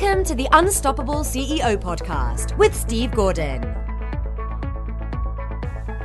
Welcome to the Unstoppable CEO podcast with Steve Gordon.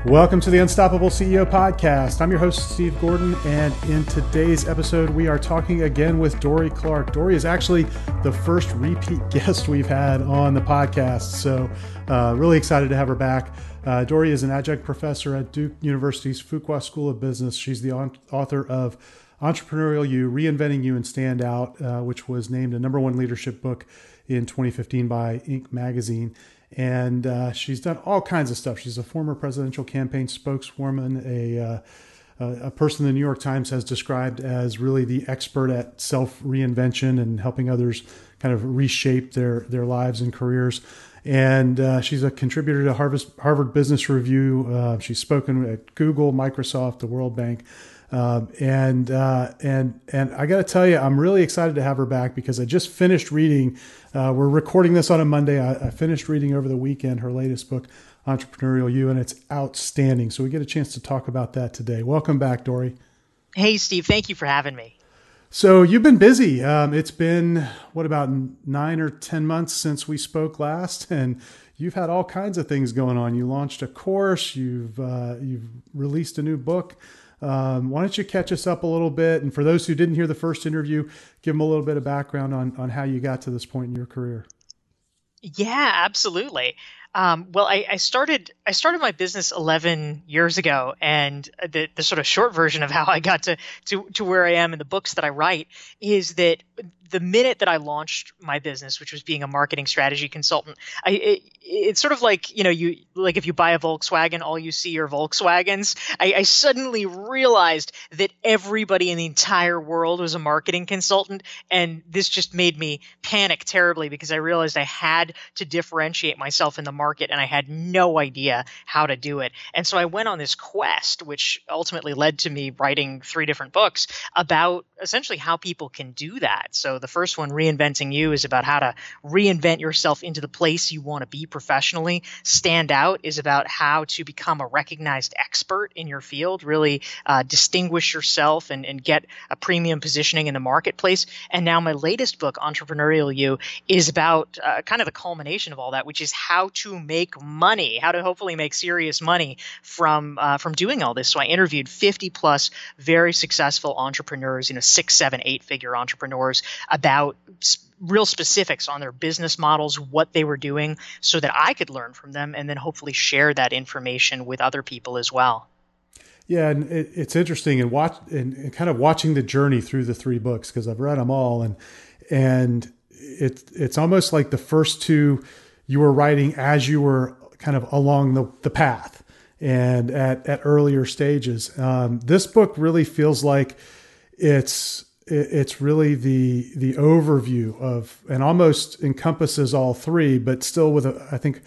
Welcome to the Unstoppable CEO podcast. I'm your host, Steve Gordon, and in today's episode, we are talking again with Dorie Clark. Dorie is actually the first repeat guest we've had on the podcast, so uh, really excited to have her back. Uh, Dorie is an adjunct professor at Duke University's Fuqua School of Business. She's the author of Entrepreneurial You, Reinventing You and Stand Out, uh, which was named a number one leadership book in 2015 by Inc. magazine. And uh, she's done all kinds of stuff. She's a former presidential campaign spokeswoman, a, uh, a person the New York Times has described as really the expert at self reinvention and helping others kind of reshape their, their lives and careers. And uh, she's a contributor to Harvard, Harvard Business Review. Uh, she's spoken at Google, Microsoft, the World Bank. Um, and uh, and and I got to tell you, I'm really excited to have her back because I just finished reading. Uh, we're recording this on a Monday. I, I, finished reading over the weekend her latest book, Entrepreneurial You, and it's outstanding. So we get a chance to talk about that today. Welcome back, Dorie. Hey, Steve. Thank you for having me. So you've been busy. Um, it's been what about nine or ten months since we spoke last, and you've had all kinds of things going on. You launched a course. You've uh, you've released a new book. Um, why don't you catch us up a little bit? And for those who didn't hear the first interview, give them a little bit of background on, on how you got to this point in your career. Yeah, absolutely. Um, well, I, I, started I started my business 11 years ago, and the, the sort of short version of how I got to, to to where I am in the books that I write is that the minute that I launched my business, which was being a marketing strategy consultant, I it, it's sort of like you know you like if you buy a Volkswagen, all you see are Volkswagens. I, I suddenly realized that everybody in the entire world was a marketing consultant, and this just made me panic terribly because I realized I had to differentiate myself in the market, and I had no idea how to do it. And so I went on this quest, which ultimately led to me writing three different books about essentially how people can do that. So the first one, Reinventing You, is about how to reinvent yourself into the place you want to be professionally. Stand Out is about how to become a recognized expert in your field, really uh, distinguish yourself and, and get a premium positioning in the marketplace. And now my latest book, Entrepreneurial You, is about uh, kind of the culmination of all that, which is how to make money, how to hopefully make serious money from uh, from doing all this. So I interviewed 50 plus very successful entrepreneurs, you know, six, seven, eight figure entrepreneurs about real specifics on their business models, what they were doing, so that I could learn from them and then hopefully share that information with other people as well. Yeah, and it, it's interesting and watch and, and, kind of watching the journey through the three books because I've read them all, and and it's it's almost like the first two you were writing as you were kind of along the, the path and at at earlier stages. Um, this book really feels like it's it's really the the overview of and almost encompasses all three, but still with a I think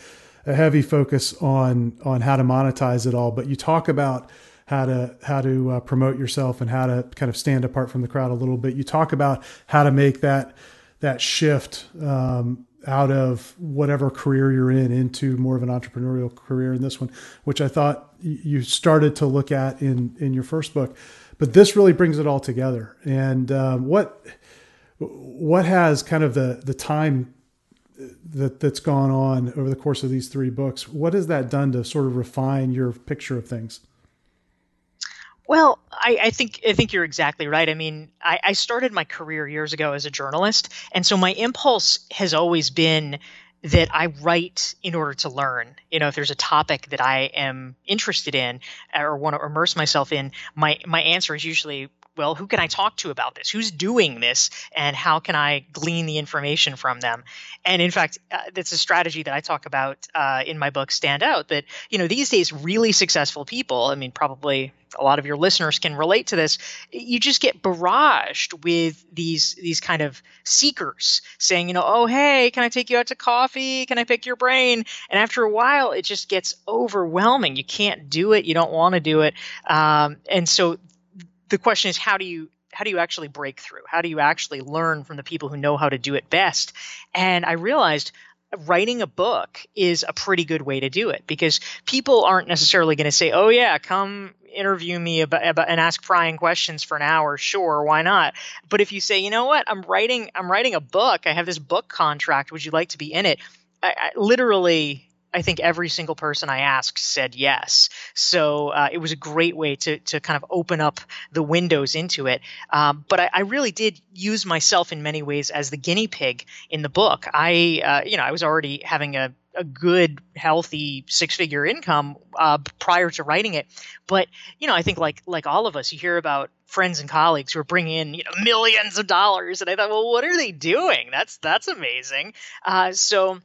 a heavy focus on on how to monetize it all. But you talk about how to how to uh, promote yourself and how to kind of stand apart from the crowd a little bit. You talk about how to make that that shift um, out of whatever career you're in into more of an entrepreneurial career in this one, which I thought you started to look at in in your first book but this really brings it all together. And um, what what has kind of the the time that that's gone on over the course of these three books? What has that done to sort of refine your picture of things? Well, I, I, think I think you're exactly right. I mean, I, I, started my career years ago as a journalist, and so my impulse has always been that I write in order to learn. You know, if there's a topic that I am interested in or want to immerse myself in, my my answer is usually, well, who can I talk to about this? Who's doing this, and how can I glean the information from them? And in fact, uh, that's a strategy that I talk about uh, in my book, Stand Out. That you know, these days, really successful people. I mean, probably a lot of your listeners can relate to this you just get barraged with these these kind of seekers saying you know oh hey can i take you out to coffee can i pick your brain and after a while it just gets overwhelming you can't do it you don't want to do it um, and so the question is how do you how do you actually break through how do you actually learn from the people who know how to do it best and i realized writing a book is a pretty good way to do it because people aren't necessarily going to say, "Oh yeah, come interview me about, about, and ask prying questions for an hour, sure, why not? But if you say, you know what, I'm writing I'm writing a book. I have this book contract. Would you like to be in it? I, I literally I think every single person I asked said yes. So uh, it was a great way to to kind of open up the windows into it. Um, but I, I, really did use myself in many ways as the guinea pig in the book. I uh, you know I was already having a a good, healthy six-figure income uh, prior to writing it. But you know, I think like like all of us, you hear about friends and colleagues who are bringing in you know millions of dollars, and I thought, well, what are they doing? That's that's amazing. Uh, so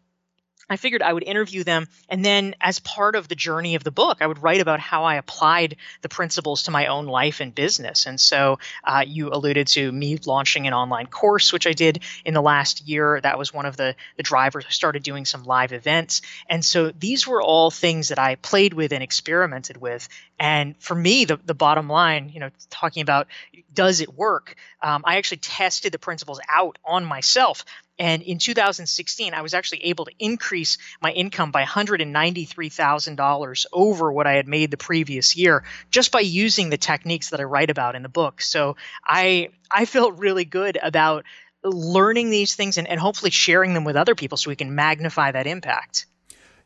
I figured I would interview them. And then, as part of the journey of the book, I would write about how I applied the principles to my own life and business. And so, uh, you alluded to me launching an online course, which I did in the last year. That was one of the, the drivers. I started doing some live events. And so, these were all things that I played with and experimented with. And for me, the, the bottom line, you know, talking about does it work? Um, I actually tested the principles out on myself and in 2016, I was actually able to increase my income by $193,000 over what I had made the previous year just by using the techniques that I write about in the book. So I I felt really good about learning these things and, and hopefully sharing them with other people so we can magnify that impact.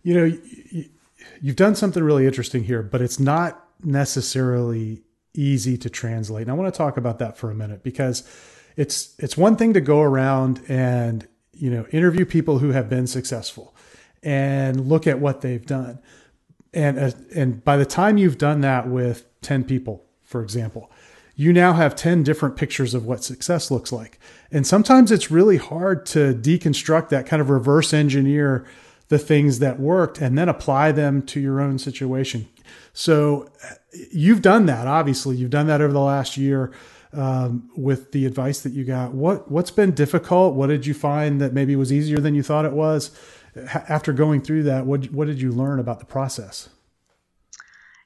You know, you've done something really interesting here, but it's not necessarily easy to translate. And I want to talk about that for a minute because it's it's one thing to go around and you know interview people who have been successful and look at what they've done. And uh, and by the time you've done that with 10 people for example you now have 10 different pictures of what success looks like. And sometimes it's really hard to deconstruct that kind of reverse engineer the things that worked and then apply them to your own situation. So uh, you've done that obviously. You've done that over the last year um, with the advice that you got. What what's been difficult? What did you find that maybe was easier than you thought it was? After going through that, what what did you learn about the process?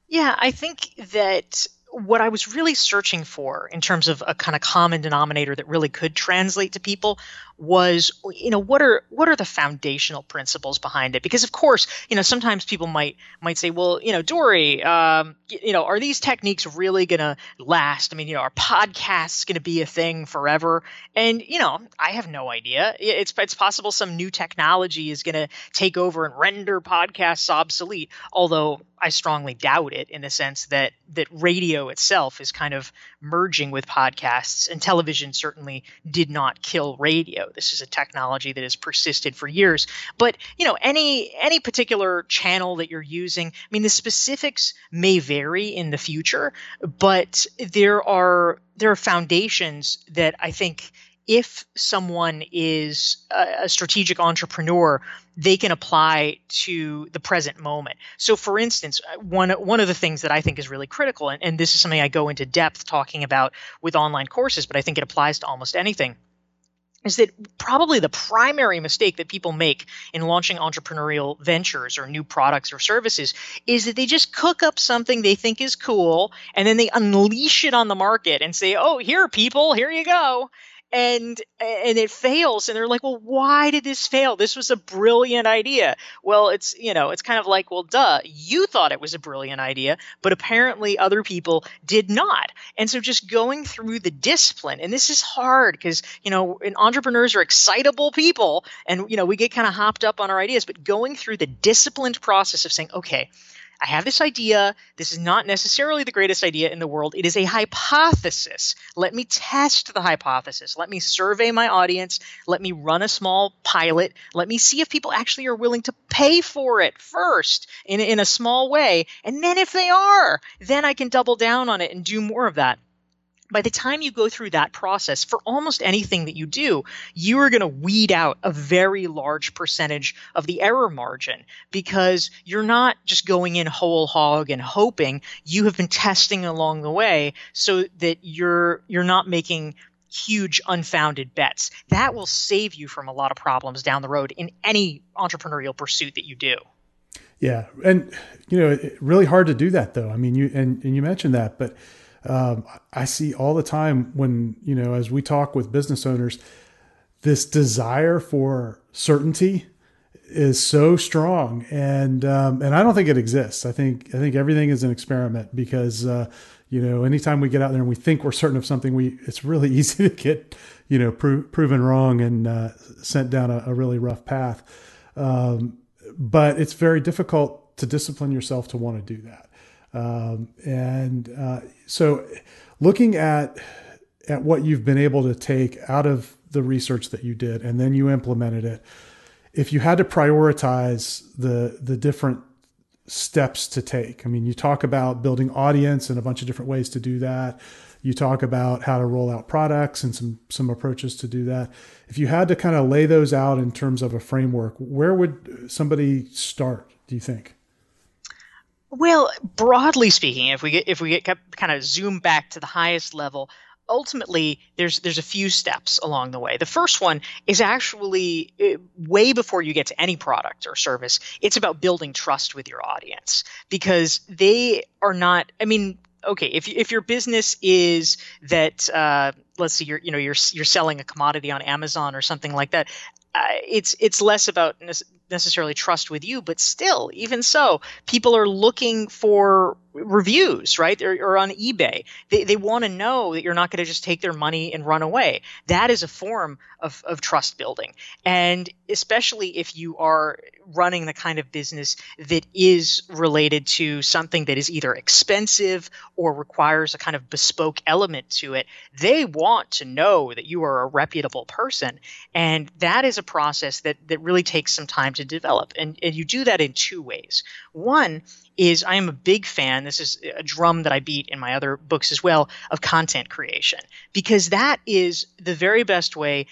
Yeah, I think that what I was really searching for in terms of a kind of common denominator that really could translate to people was you know what are what are the foundational principles behind it? Because of course you know sometimes people might might say well you know Dorie um, you know are these techniques really to last? I mean you know are podcasts going to be a thing forever? And you know I have no idea. It's it's possible some new technology is to take over and render podcasts obsolete although I strongly doubt it in the sense that that radio itself is kind of merging with podcasts, and television certainly did not kill radio. This is a technology that has persisted for years. But you know, any any particular channel that you're using, I mean, the specifics may vary in the future, but there are there are foundations that I think if someone is a, strategic entrepreneur, they can apply to the present moment. So, for instance, one one of the things that I think is really critical, and, and this is something I go into depth talking about with online courses, but I think it applies to almost anything is that probably the primary mistake that people make in launching entrepreneurial ventures or new products or services is that they just cook up something they think is cool and then they unleash it on the market and say, "Oh, here people, here you go." And and it fails and they're like well why did this fail? This was a brilliant idea. Well it's you know it's kind of like well duh you thought it was a brilliant idea but apparently other people did not. And so just going through the discipline and this is hard because you know entrepreneurs are excitable people and you know we get kind of hopped up on our ideas but going through the disciplined process of saying okay I have this idea. This is not necessarily the greatest idea in the world. It is a hypothesis. Let me test the hypothesis. Let me survey my audience. Let me run a small pilot. Let me see if people actually are willing to pay for it first in, in a small way. And then if they are, then I can double down on it and do more of that by the time you go through that process for almost anything that you do, you are going to weed out a very large percentage of the error margin because you're not just going in whole hog and hoping. You have been testing along the way so that you're you're not making huge unfounded bets. That will save you from a lot of problems down the road in any entrepreneurial pursuit that you do. Yeah, and you know, really hard to do that though. I mean, you and, and you mentioned that, but um, I see all the time when, you know, as we talk with business owners, this desire for certainty is so strong, and um, and I don't think it exists. I think I think everything is an experiment because uh, you know anytime we get out there and we think we're certain of something, we it's really easy to get you know pro- proven wrong and uh, sent down a, a, really rough path. Um, but it's very difficult to discipline yourself to want to do that. Um, and uh, so, looking at at what you've been able to take out of the research that you did, and then you implemented it. If you had to prioritize the the different steps to take, I mean, you talk about building audience and a bunch of different ways to do that. You talk about how to roll out products and some some approaches to do that. If you had to kind of lay those out in terms of a framework, where would somebody start? Do you think? Well, broadly speaking, if we get if we get kind of zoom back to the highest level, ultimately there's there's a few steps along the way. The first one is actually uh, way before you get to any product or service. It's about building trust with your audience because they are not. I mean, okay, if if your business is that, uh, let's see, you're you know you're you're selling a commodity on Amazon or something like that, uh, it's it's less about necessarily trust with you, but still, even so, people are looking for reviews, right? Or, or on eBay. They, they want to know that you're not going to just take their money and run away. That is a form of, of trust building. And especially if you are running the kind of business that is related to something that is either expensive or requires a kind of bespoke element to it, they want to know that you are a reputable person. And that is a process that, that really takes some time to develop. And, and you do that in two ways. One is I am a big fan, this is a drum that I beat in my other books as well, of content creation, because that is the very best way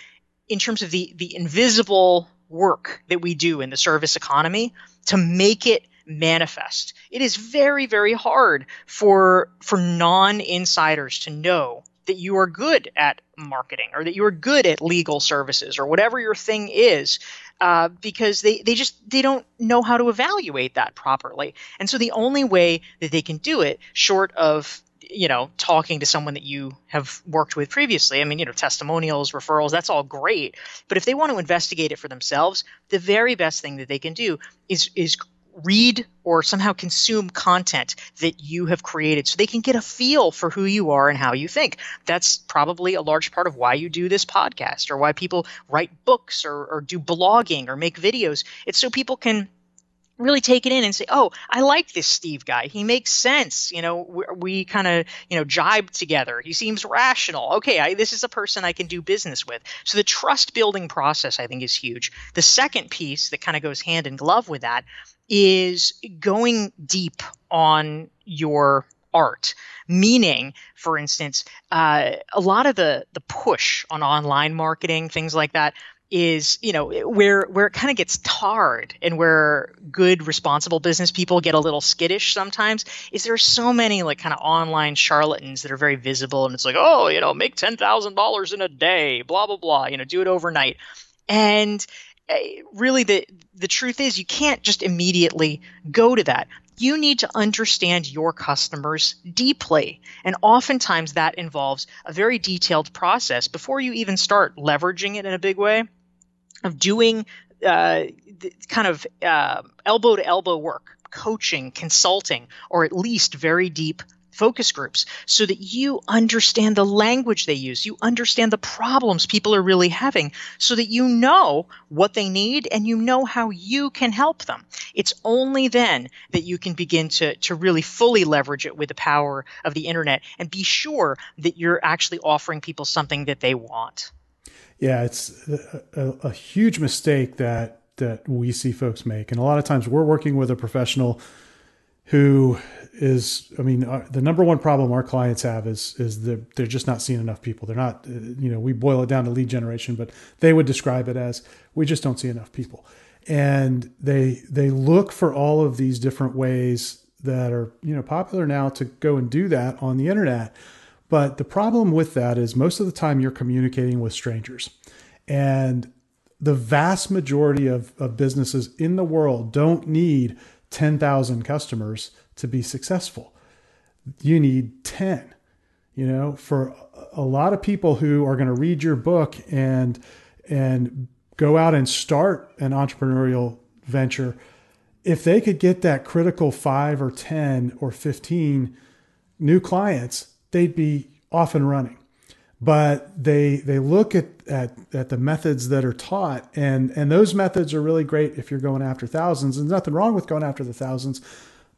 in terms of the, the invisible work that we do in the service economy to make it manifest. It is very, very hard for for non-insiders to know that you are good at marketing or that you are good at legal services or whatever your thing is uh, because they, they just they don't know how to evaluate that properly. And so the only way that they can do it short of you know talking to someone that you have worked with previously i mean you know testimonials referrals that's all great. But if they want to investigate it for themselves the very best thing that they can do is is read or somehow consume content that you have created so they can get a feel for who you are and how you think. That's probably a large part of why you do this podcast or why people write books or, or do blogging or make videos. It's so people can really take it in and say, "Oh, I like this Steve guy. He makes sense. You know, we, we kind of you know jibe together. He seems rational. Okay, I, this is a person I can do business with." So the trust building process, I think, is huge. The second piece that kind of goes hand in glove with that is going deep on your art. Meaning for instance uh, a lot of the the push on online marketing things like that is you know where where it kind of gets tarred and where good responsible business people get a little skittish sometimes is there are so many like kind of online charlatans that are very visible and it's like oh you know make $10,000 in a day blah blah blah you know do it overnight. And really the the truth is you can't just immediately go to that. You need to understand your customers deeply. And oftentimes that involves a very detailed process before you even start leveraging it in a big way of doing uh, kind of uh, elbow to elbow work coaching consulting or at least very deep focus groups so that you understand the language they use, you understand the problems people are really having, so that you know what they need and you know how you can help them. It's only then that you can begin to, to really fully leverage it with the power of the internet and be sure that you're actually offering people something that they want. Yeah, it's a, a, a huge mistake that that we see folks make, and a lot of times we're working with a professional who is i mean the number one problem our clients have is is that they're just not seeing enough people. They're not uh, you know we boil it down to lead generation but they would describe it as we just don't see enough people. And they they look for all of these different ways that are you know popular now to go and do that on the internet. But the problem with that is most of the time you're communicating with strangers. And the vast majority of, of businesses in the world don't need 10,000 customers to be successful. You need 10. You know, for a lot of people who are going to read your book and and go out and start an entrepreneurial venture, if they could get that critical five or 10 or 15 new clients, they'd be off and running. But they they look at, at, at the methods that are taught and, and those methods are really great if you're going after thousands. And there's nothing wrong with going after the thousands,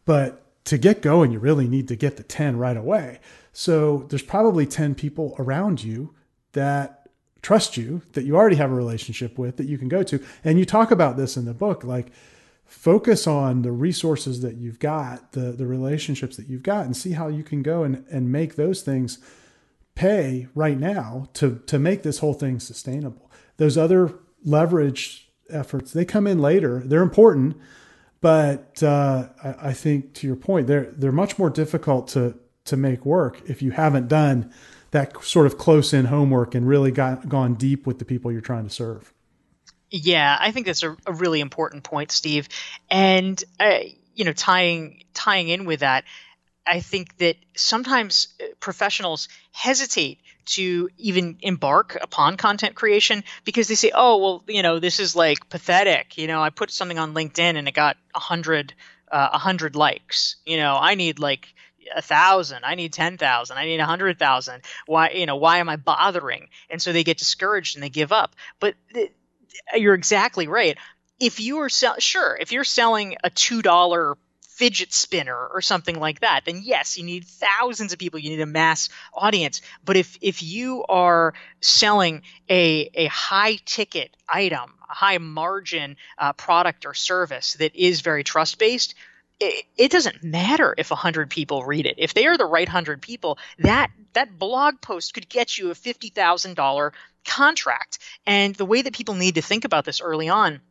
but to get going, you really need to get the 10 right away. So there's probably 10 people around you that trust you, that you already have a relationship with, that you can go to. And you talk about this in the book, like focus on the resources that you've got, the, the relationships that you've got, and see how you can go and, and make those things pay right now to, to make this whole thing sustainable. Those other leverage efforts, they come in later. They're important, but uh, I, I think to your point, they're they're much more difficult to to make work if you haven't done that sort of close in homework and really got gone deep with the people you're trying to serve. Yeah, I think that's a, a really important point, Steve. And uh, you know, tying tying in with that, I think that sometimes uh, professionals hesitate to even embark upon content creation because they say, "Oh, well, you know, this is like pathetic. You know, I put something on LinkedIn and it got a hundred, uh, a hundred likes. You know, I need like a thousand. I need 10,000 i need a hundred thousand. Why you know why am i bothering? And so they get discouraged and they give up. But th- you're exactly right. If you are sell- sure if you're selling a two dollar fidget spinner or something like that then yes you need thousands of people you need a mass audience but if if you are selling a a high ticket item a high margin uh, product or service that is very trust based it, doesn't matter if 100 people read it. If they are the right 100 people, that that blog post could get you a $50,000 contract. And the way that people need to think about this early on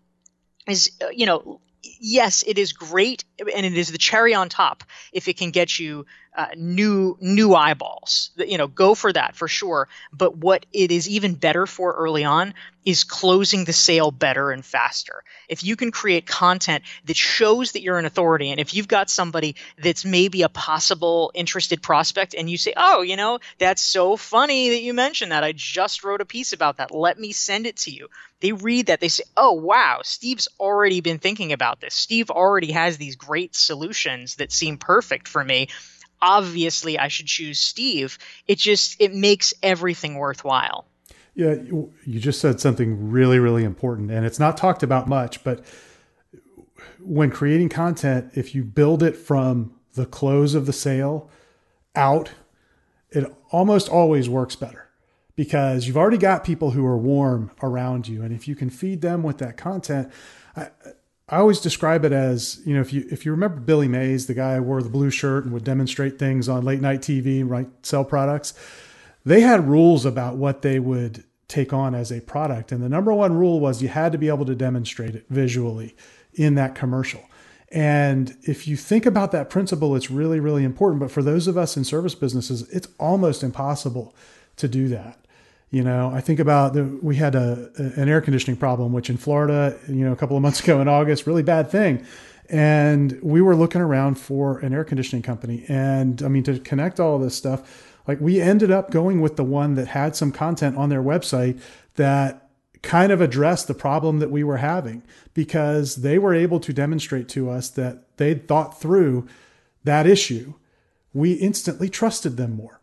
is uh, you know yes, it is great, and it is the cherry on top if it can get you uh, new new eyeballs. You know, go for that for sure. But what it is even better for early on is closing the sale better and faster. If you can create content that shows that you're an authority, and if you've got somebody that's maybe a possible interested prospect, and you say, "Oh, you know, that's so funny that you mentioned that. I just wrote a piece about that. Let me send it to you." They read that, they say, "Oh, wow, Steve's already been thinking about this. Steve already has these great solutions that seem perfect for me." Obviously I should choose Steve. It just it makes everything worthwhile. Yeah, you just said something really really important and it's not talked about much, but when creating content, if you build it from the close of the sale out, it almost always works better because you've already got people who are warm around you and if you can feed them with that content, I, I always describe it as, you know, if you if you remember Billy Mays, the guy who wore the blue shirt and would demonstrate things on late night TV, right, sell products, they had rules about what they would take on as a product. And the number one rule was you had to be able to demonstrate it visually in that commercial. And if you think about that principle, it's really, really important. But for those of us in service businesses, it's almost impossible to do that. You know, I think about the, we had a, an air conditioning problem, which in Florida, you know, a couple of months ago in August, really bad thing. And we were looking around for an air conditioning company. And I mean, to connect all this stuff, like we ended up going with the one that had some content on their website that kind of addressed the problem that we were having because they were able to demonstrate to us that they'd thought through that issue. We instantly trusted them more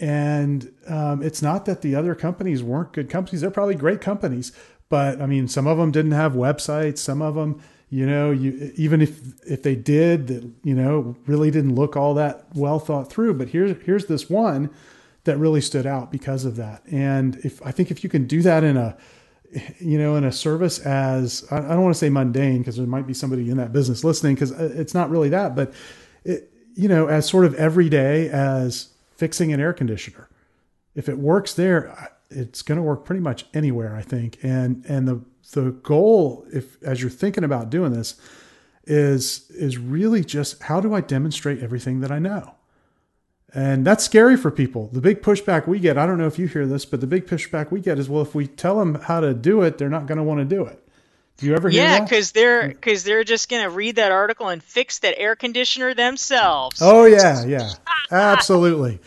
and um, it's not that the other companies weren't good companies; they're probably great companies. But I mean, some of them didn't have websites. Some of them, you know, you even if if they did, that you know, really didn't look all that well thought through. But here's here's this one that really stood out because of that. And if I think if you can do that in a you know, in a service as I don't want to say mundane because there might be somebody in that business listening because uh, it's not really that, but it, you know, as sort of everyday as fixing an air conditioner. If it works there, it's going to work pretty much anywhere, I think. And and the the goal, if as you're thinking about doing this, is is really just how do I demonstrate everything that I know? And that's scary for people. The big pushback we get, I don't know if you hear this, but the big pushback we get is, well, if we tell them how to do it, they're not going to want to do it. Do you ever hear yeah, because they're hmm. because they're just gonna read that article and fix that air conditioner themselves. Oh yeah, yeah, absolutely.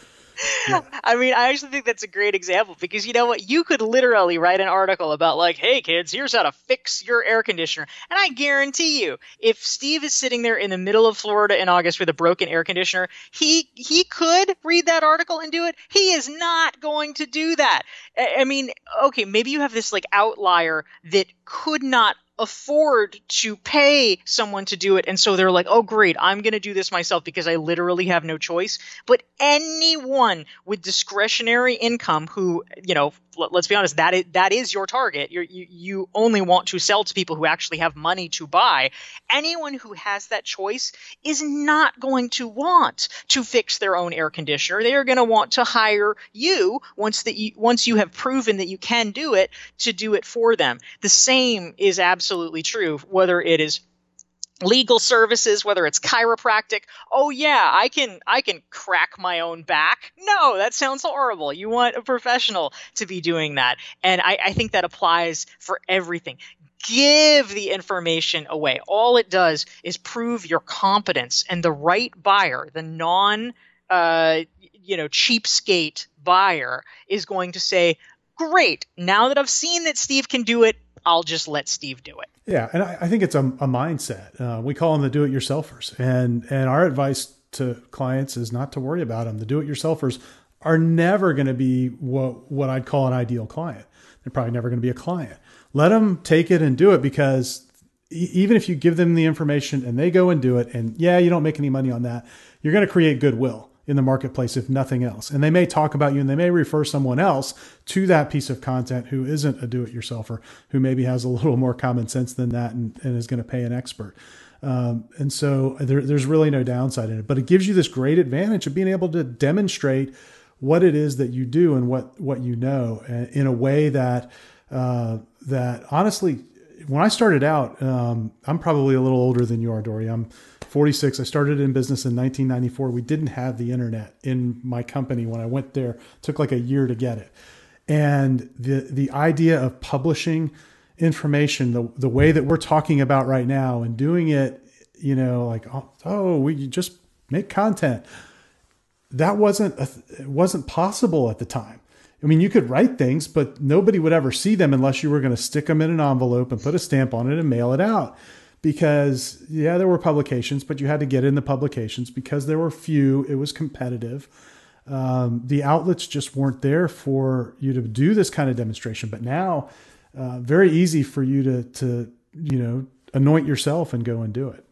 Yeah. I mean, I actually think that's a great example because you know what? You could literally write an article about, like, hey, kids, here's how to fix your air conditioner. And I guarantee you, if Steve is sitting there in the middle of Florida in August with a broken air conditioner, he he could read that article and do it. He is not going to do that. I mean, okay, maybe you have this like outlier that could not afford to pay someone to do it. And so they're like, oh, great, I'm going to do this myself because I literally have no choice. But anyone with discretionary income who, you know, let's be honest, that is, that is your target. You're, you you only want to sell to people who actually have money to buy. Anyone who has that choice is not going to want to fix their own air conditioner. They are going to want to hire you once that you, once you have proven that you can do it to do it for them. The same is absolutely true whether it is legal services whether it's chiropractic. Oh yeah i can i can crack my own back. No that sounds horrible. You want a professional to be doing that. And i, I think that applies for everything. Give the information away. All it does is prove your competence. And the right buyer the non uh, you know cheapskate buyer is going to say great. Now that i've seen that steve can do it I'll just let Steve do it. Yeah, and I, I think it's a, a mindset. Uh, we call them the do-it-yourselfers, and and our advice to clients is not to worry about them. The do-it-yourselfers are never going to be what what I'd call an ideal client. They're probably never going to be a client. Let them take it and do it because even if you give them the information and they go and do it, and yeah, you don't make any money on that, you're going to create goodwill in the marketplace, if nothing else. And they may talk about you and they may refer someone else to that piece of content who isn't a do it yourselfer, who maybe has a little more common sense than that and, and is going to pay an expert. Um, and so there, there's really no downside in it, but it gives you this great advantage of being able to demonstrate what it is that you do and what, what you know in a way that, uh, that honestly, when I started out, um, I'm probably a little older than you are, Dorie. I'm 46. I started in business in 1994. We didn't have the internet in my company when I went there. It took like a year to get it. And the the idea of publishing information the the way that we're talking about right now and doing it, you know, like oh, oh we just make content. That wasn't a, it wasn't possible at the time. I mean, you could write things, but nobody would ever see them unless you were going to stick them in an envelope and put a stamp on it and mail it out because yeah, there were publications, but you had to get in the publications because there were few. It was competitive. Um, the outlets just weren't there for you to do this kind of demonstration. But now, uh, very easy for you to to you know anoint yourself and go and do it.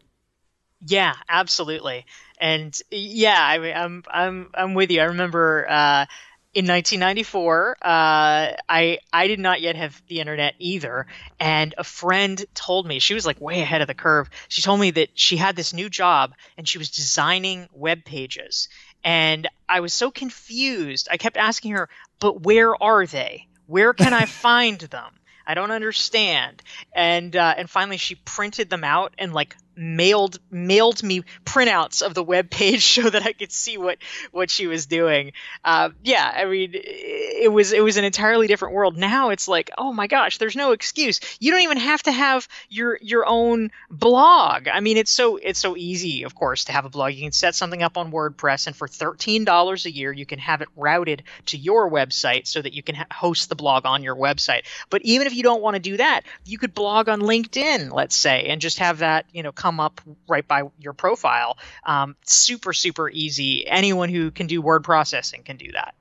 Yeah, absolutely. And yeah, I mean, I'm I'm I'm with you. I remember. Uh, in 1994, uh, I I did not yet have the internet either, and a friend told me she was like way ahead of the curve. She told me that she had this new job and she was designing web pages, and I was so confused. I kept asking her, "But where are they? Where can I find them?" I don't understand. And uh, and finally, she printed them out and like mailed mailed me printouts of the web page so that I could see what what she was doing. Uh, yeah, I mean, it was it was an entirely different world. Now it's like, oh my gosh, there's no excuse. You don't even have to have your your own blog. I mean, it's so it's so easy, of course, to have a blog. You can set something up on WordPress, and for thirteen dollars a year, you can have it routed to your website so that you can ha- host the blog on your website. But even if you don't want to do that, you could blog on LinkedIn, let's say, and just have that you know come up right by your profile. Um, super, super easy. Anyone who can do word processing can do that.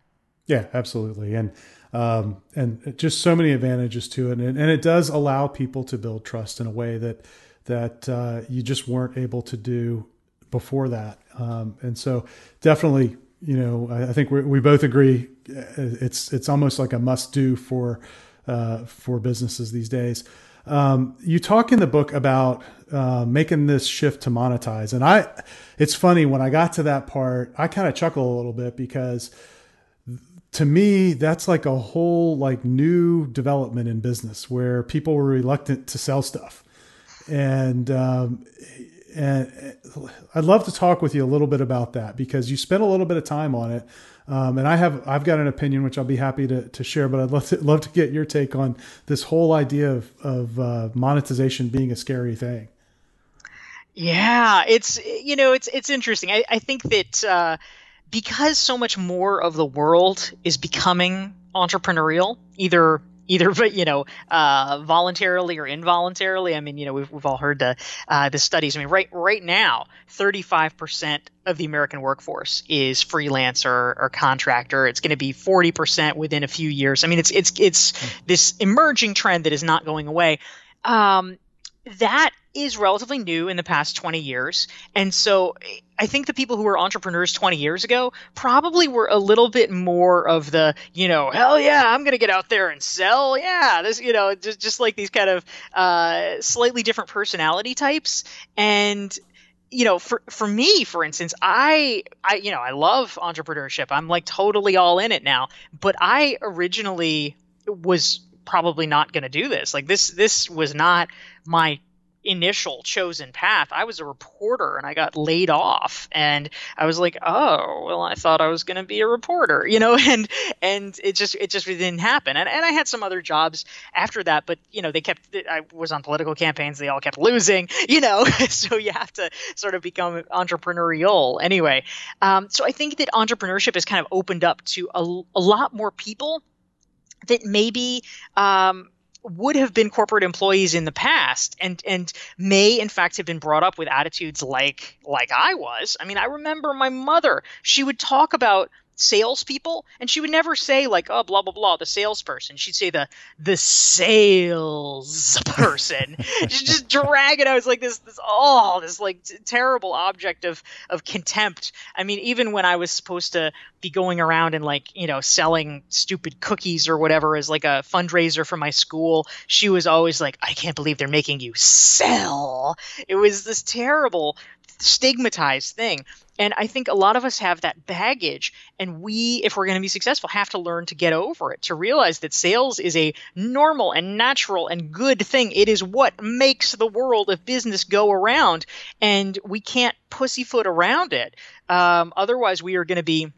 Yeah, absolutely. And um, and just so many advantages to it, and, and, it does allow people to build trust in a way that that uh, you just weren't able to do before that. Um, and so, definitely, you know, I, I think we both agree uh, it's it's almost like a must do for uh, for businesses these days. Um, you talk in the book about uh, making this shift to monetize, and I, it's funny when I got to that part, I kind of chuckle a little bit because to me that's like a whole like new development in business where people were reluctant to sell stuff, and um, and I'd love to talk with you a little bit about that because you spent a little bit of time on it. Um, and I have I've got an opinion which I'll be happy to, to share, but I'd love to love to get your take on this whole idea of of uh, monetization being a scary thing. Yeah, it's you know it's it's interesting. I, I think that uh, because so much more of the world is becoming entrepreneurial, either either but you know uh, voluntarily or involuntarily. I mean, you know, we've, we've all heard the uh, the studies. I mean, right right now, 35 percent of the American workforce is freelancer or, or contractor. It's going to be 40 percent within a few years. I mean, it's it's it's this emerging trend that is not going away. Um, that is relatively new in the past 20 years. And so I think the people who were entrepreneurs 20 years ago probably were a little bit more of the, you know, hell yeah, I'm going to get out there and sell. Yeah, this, you know, just, just like these kind of uh, slightly different personality types. And you know, for for me, for instance, I I you know, I love entrepreneurship. I'm like totally all in it now. But I originally was probably not going to do this. Like this this was not my initial chosen path. I was a reporter and I got laid off and I was like, "Oh, well I thought I was going to be a reporter." You know, and and it just it just didn't happen. And and I had some other jobs after that, but you know, they kept I was on political campaigns, they all kept losing, you know. so you have to sort of become entrepreneurial anyway. Um, so I think that entrepreneurship has kind of opened up to a, a lot more people that maybe um, would have been corporate employees in the past and and may in fact have been brought up with attitudes like like I was. I mean, I remember my mother, she would talk about salespeople, and she would never say like, "Oh, blah blah blah," the salesperson. She'd say the the salesperson. She'd just drag it out. It's like this this oh this like t- terrible object of of contempt. I mean, even when I was supposed to be going around and like you know selling stupid cookies or whatever as like a fundraiser for my school, she was always like, "I can't believe they're making you sell." It was this terrible stigmatized thing. And I think a lot of us have that baggage, and we, if we're going to be successful, have to learn to get over it, to realize that sales is a normal and natural and good thing. It is what makes the world of business go around, and we can't pussyfoot around it. Um, otherwise, we are going to be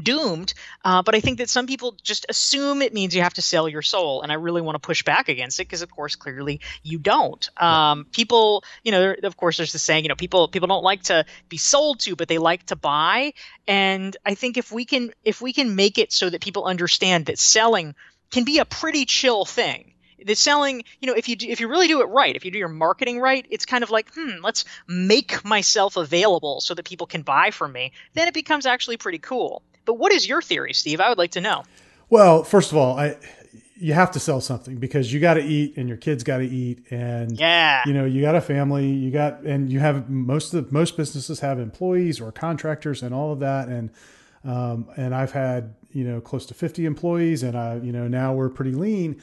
doomed. Uh, but I think that some people just assume it means you have to sell your soul, and I really want to push back against it because, of course, clearly you don't. Um, people, you know, of course, there's the saying, you know, people people don't like to be sold to, but they like to buy. And I think if we can if we can make it so that people understand that selling can be a pretty chill thing the selling you know if you do, if you really do it right if you do your marketing right it's kind of like hmm let's make myself available so that people can buy from me then it becomes actually pretty cool but what is your theory, Steve? I would like to know. Well, first of all, I you have to sell something because you got to eat and your kids got to eat and yeah you know you got a family you got and you have most of the, most businesses have employees or contractors and all of that and um, and I've had you know close to 50 employees and I you know now we're pretty lean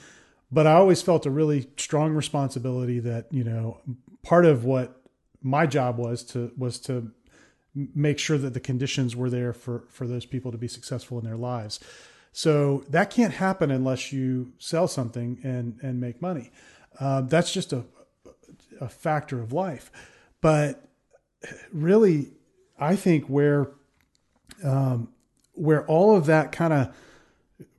but I always felt a really strong responsibility that you know part of what my job was to was to make sure that the conditions were there for for those people to be successful in their lives. So that can't happen unless you sell something and and make money. Uh, that's just a a factor of life. But really, I think where um, where all of that kind of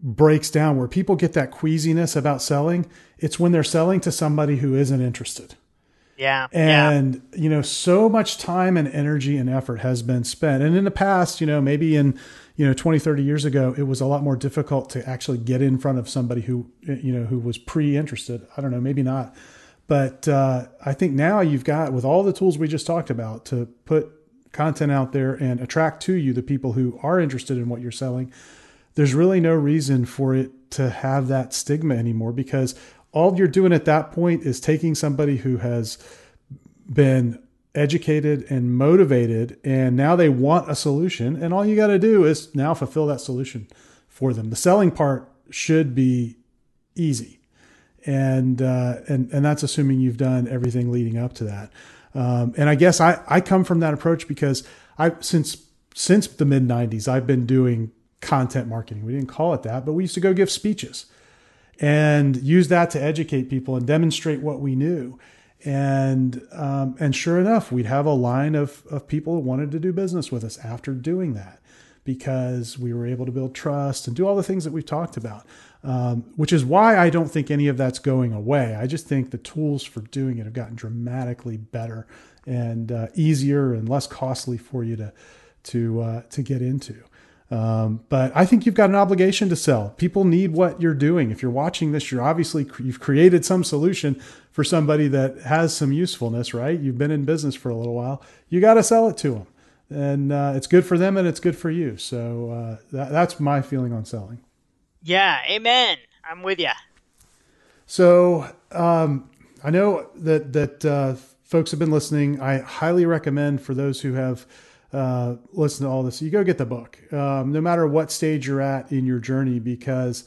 breaks down, where people get that queasiness about selling, it's when they're selling to somebody who isn't interested. Yeah. And, yeah. you know, so much time and energy and effort has been spent. And in the past, you know, maybe in, you know, 20, 30 years ago, it was a lot more difficult to actually get in front of somebody who, you know, who was pre interested. I don't know, maybe not. But uh, I think now you've got, with all the tools we just talked about, to put content out there and attract to you the people who are interested in what you're selling. There's really no reason for it to have that stigma anymore because all you're doing at that point is taking somebody who has been educated and motivated and now they want a solution and all you got to do is now fulfill that solution for them. The selling part should be easy and uh, and and that's assuming you've done everything leading up to that. Um, and i guess i i come from that approach because i since since the mid 90s i've been doing content marketing. We didn't call it that but we used to go give speeches and use that to educate people and demonstrate what we knew. And um, and sure enough, we'd have a line of of people who wanted to do business with us after doing that because we were able to build trust and do all the things that we've talked about. Um, which is why I don't think any of that's going away. I just think the tools for doing it have gotten dramatically better and uh, easier and less costly for you to to uh, to get into. Um, but I think you've got an obligation to sell. People need what you're doing. If you're watching this, you're obviously you've created some solution for somebody that has some usefulness, right? You've been in business for a little while. You got to sell it to them, and uh, it's good for them and it's good for you. So uh, that, that's my feeling on selling. Yeah, amen. I'm with you. So um, I know that that uh, folks have been listening. I highly recommend for those who have uh, listen to all this. You go get the book, um, no matter what stage you're at in your journey, because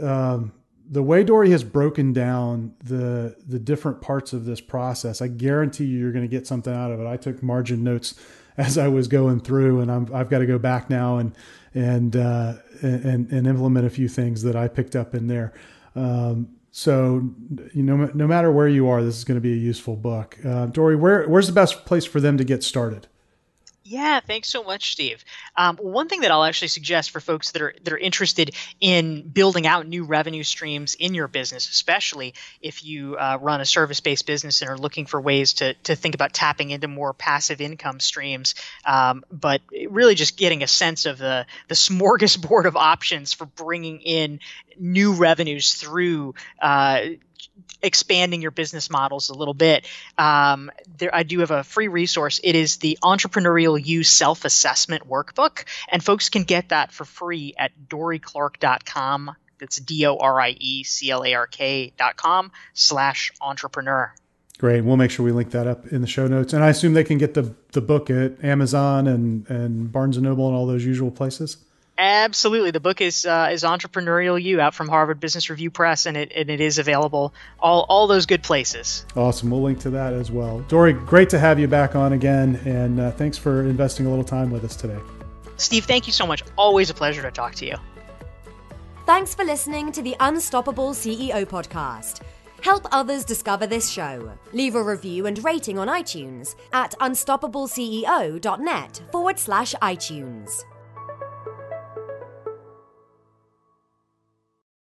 um, the way Dorie has broken down the the different parts of this process, I guarantee you, you're going to get something out of it. I took margin notes as I was going through, and I'm, I've got to go back now and and uh, and and implement a few things that I picked up in there. Um, so, you know, no matter where you are, this is going to be a useful book. Uh, Dorie, where where's the best place for them to get started? Yeah, thanks so much, Steve. Um, one thing that I'll actually suggest for folks that are that are interested in building out new revenue streams in your business, especially if you uh, run a service-based business and are looking for ways to to think about tapping into more passive income streams, um, but really just getting a sense of the the smorgasbord of options for bringing in new revenues through. Uh, expanding your business models a little bit, um, there I do have a free resource. It is the Entrepreneurial You Self Assessment Workbook, and folks can get that for free at dorieclark.com. That's D O R I E C L A R K dot com slash entrepreneur. Great. We'll make sure we link that up in the show notes. And I assume they can get the, the book at Amazon and, and Barnes and Noble and all those usual places. Absolutely, the book is uh, is Entrepreneurial You out from Harvard Business Review Press, and it and it is available all all those good places. Awesome, we'll link to that as well. Dorie, great to have you back on again, and uh, thanks for investing a little time with us today. Steve, thank you so much. Always a pleasure to talk to you. Thanks for listening to the Unstoppable CEO podcast. Help others discover this show. Leave a review and rating on iTunes at unstoppableceo.net forward slash iTunes.